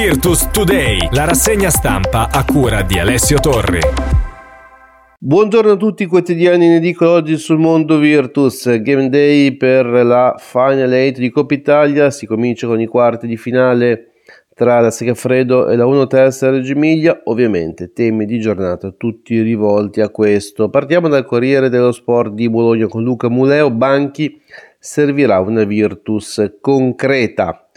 Virtus Today, la rassegna stampa a cura di Alessio Torri. Buongiorno a tutti i quotidiani in edicola oggi sul mondo Virtus, Game Day per la Final 8 di Coppa Italia, si comincia con i quarti di finale tra la Segafredo e la 1 Terza Reggio Emilia, ovviamente temi di giornata tutti rivolti a questo. Partiamo dal Corriere dello Sport di Bologna con Luca Muleo, Banchi servirà una Virtus concreta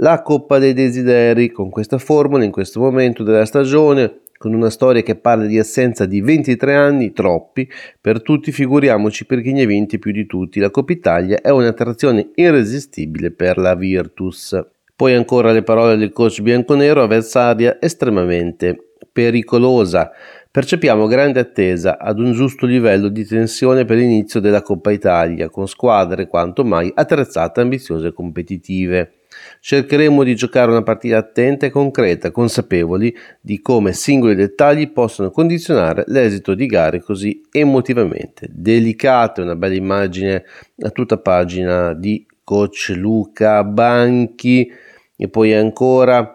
la Coppa dei Desideri con questa formula in questo momento della stagione con una storia che parla di assenza di 23 anni, troppi, per tutti figuriamoci per chi ne ha vinti più di tutti. La Coppa Italia è un'attrazione irresistibile per la Virtus. Poi ancora le parole del coach bianconero, avversaria estremamente pericolosa. Percepiamo grande attesa ad un giusto livello di tensione per l'inizio della Coppa Italia, con squadre quanto mai attrezzate, ambiziose e competitive. Cercheremo di giocare una partita attenta e concreta, consapevoli di come singoli dettagli possono condizionare l'esito di gare così emotivamente delicate. Una bella immagine a tutta pagina di coach Luca Banchi e poi ancora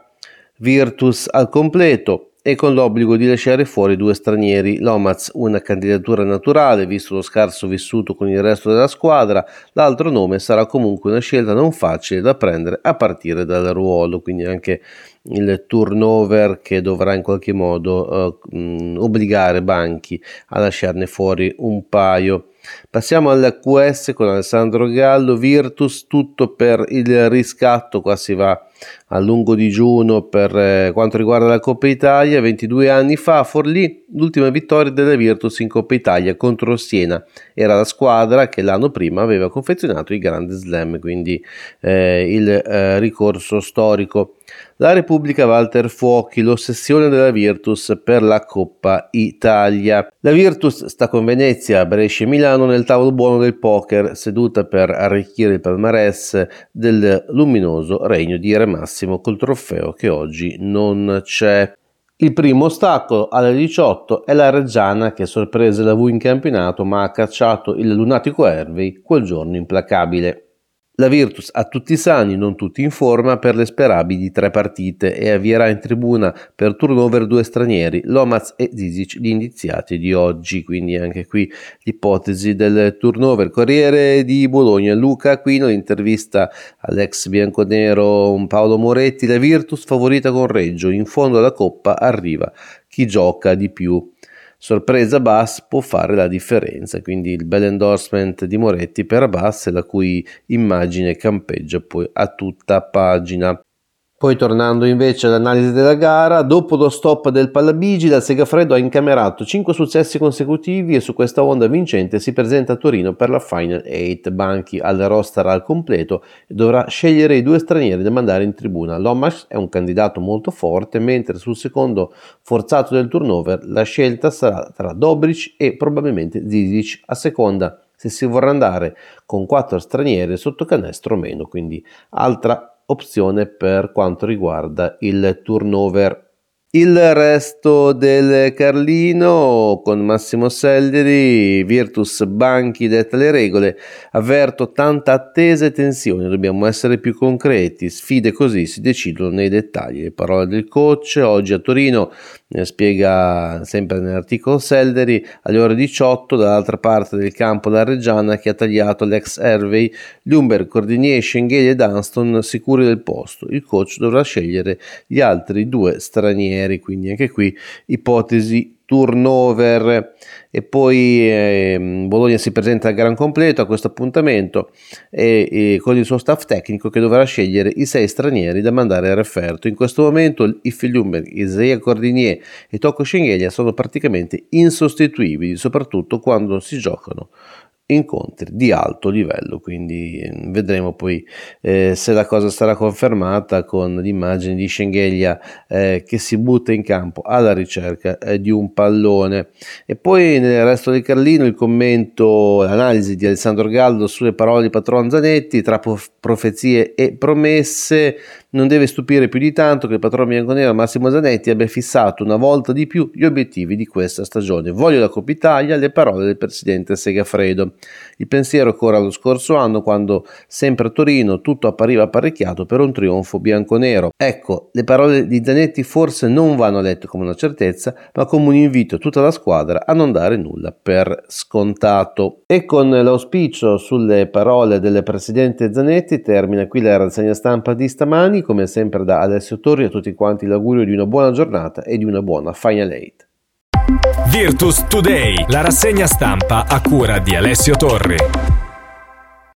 Virtus al completo e con l'obbligo di lasciare fuori due stranieri. Lomaz una candidatura naturale visto lo scarso vissuto con il resto della squadra, l'altro nome sarà comunque una scelta non facile da prendere a partire dal ruolo, quindi anche il turnover che dovrà in qualche modo mh, obbligare Banchi a lasciarne fuori un paio. Passiamo all'AQS con Alessandro Gallo, Virtus, tutto per il riscatto, qua si va a lungo digiuno per eh, quanto riguarda la Coppa Italia, 22 anni fa Forlì l'ultima vittoria della Virtus in Coppa Italia contro Siena, era la squadra che l'anno prima aveva confezionato i Grandi Slam, quindi eh, il eh, ricorso storico. La Repubblica Walter Fuochi, l'ossessione della Virtus per la Coppa Italia. La Virtus sta con Venezia, Brescia e Milano nel tavolo buono del poker, seduta per arricchire il palmarès del luminoso regno di Re Massimo col trofeo che oggi non c'è. Il primo ostacolo alle 18 è la Reggiana che sorprese la V in campionato ma ha cacciato il lunatico Hervey quel giorno implacabile. La Virtus ha tutti sani, non tutti in forma, per le sperabili tre partite e avvierà in tribuna per turnover due stranieri, Lomaz e Zizic, gli indiziati di oggi, quindi anche qui l'ipotesi del turnover. Corriere di Bologna, Luca Aquino, intervista all'ex bianconero Paolo Moretti, la Virtus favorita con Reggio, in fondo alla Coppa arriva chi gioca di più sorpresa Bass può fare la differenza, quindi il bel endorsement di Moretti per Bass la cui immagine campeggia poi a tutta pagina. Poi tornando invece all'analisi della gara, dopo lo stop del Pallabigi, la Segafredo ha incamerato 5 successi consecutivi e su questa onda vincente si presenta a Torino per la Final 8. Banchi al roster al completo e dovrà scegliere i due stranieri da mandare in tribuna. Lomash è un candidato molto forte, mentre sul secondo forzato del turnover la scelta sarà tra Dobric e probabilmente Zizic a seconda se si vorrà andare con quattro stranieri sotto canestro o meno, quindi altra opzione per quanto riguarda il turnover. Il resto del Carlino con Massimo Selleri, Virtus Banchi detta le regole, avverto tanta attesa e tensione, dobbiamo essere più concreti, sfide così si decidono nei dettagli. Le parole del coach oggi a Torino spiega sempre nell'articolo Selleri, alle ore 18 dall'altra parte del campo la Reggiana che ha tagliato l'ex Hervey, Lumber, Cordinier, Schengheli e Dunston sicuri del posto. Il coach dovrà scegliere gli altri due stranieri, quindi anche qui ipotesi turnover e poi eh, Bologna si presenta al gran completo a questo appuntamento e, e, con il suo staff tecnico che dovrà scegliere i sei stranieri da mandare a referto. In questo momento i Lumberg, Isaiah Cordinier e Tocco Schengelia sono praticamente insostituibili, soprattutto quando si giocano incontri di alto livello quindi mm, vedremo poi eh, se la cosa sarà confermata con l'immagine di Schengelia eh, che si butta in campo alla ricerca eh, di un pallone. E poi nel resto del Carlino il commento l'analisi di Alessandro Gallo sulle parole di Patron Zanetti tra profezie e promesse Non deve stupire più di tanto che il patrono bianconero Massimo Zanetti abbia fissato una volta di più gli obiettivi di questa stagione. Voglio la Coppa Italia, le parole del presidente Segafredo. Il pensiero corre allo scorso anno quando sempre a Torino tutto appariva apparecchiato per un trionfo bianconero. Ecco, le parole di Zanetti forse non vanno lette come una certezza, ma come un invito a tutta la squadra a non dare nulla per scontato. E con l'auspicio sulle parole del presidente Zanetti termina qui la rassegna stampa di stamani come sempre da Alessio Torri a tutti quanti l'augurio di una buona giornata e di una buona Final 8. Virtus Today, la rassegna stampa a cura di Alessio Torri.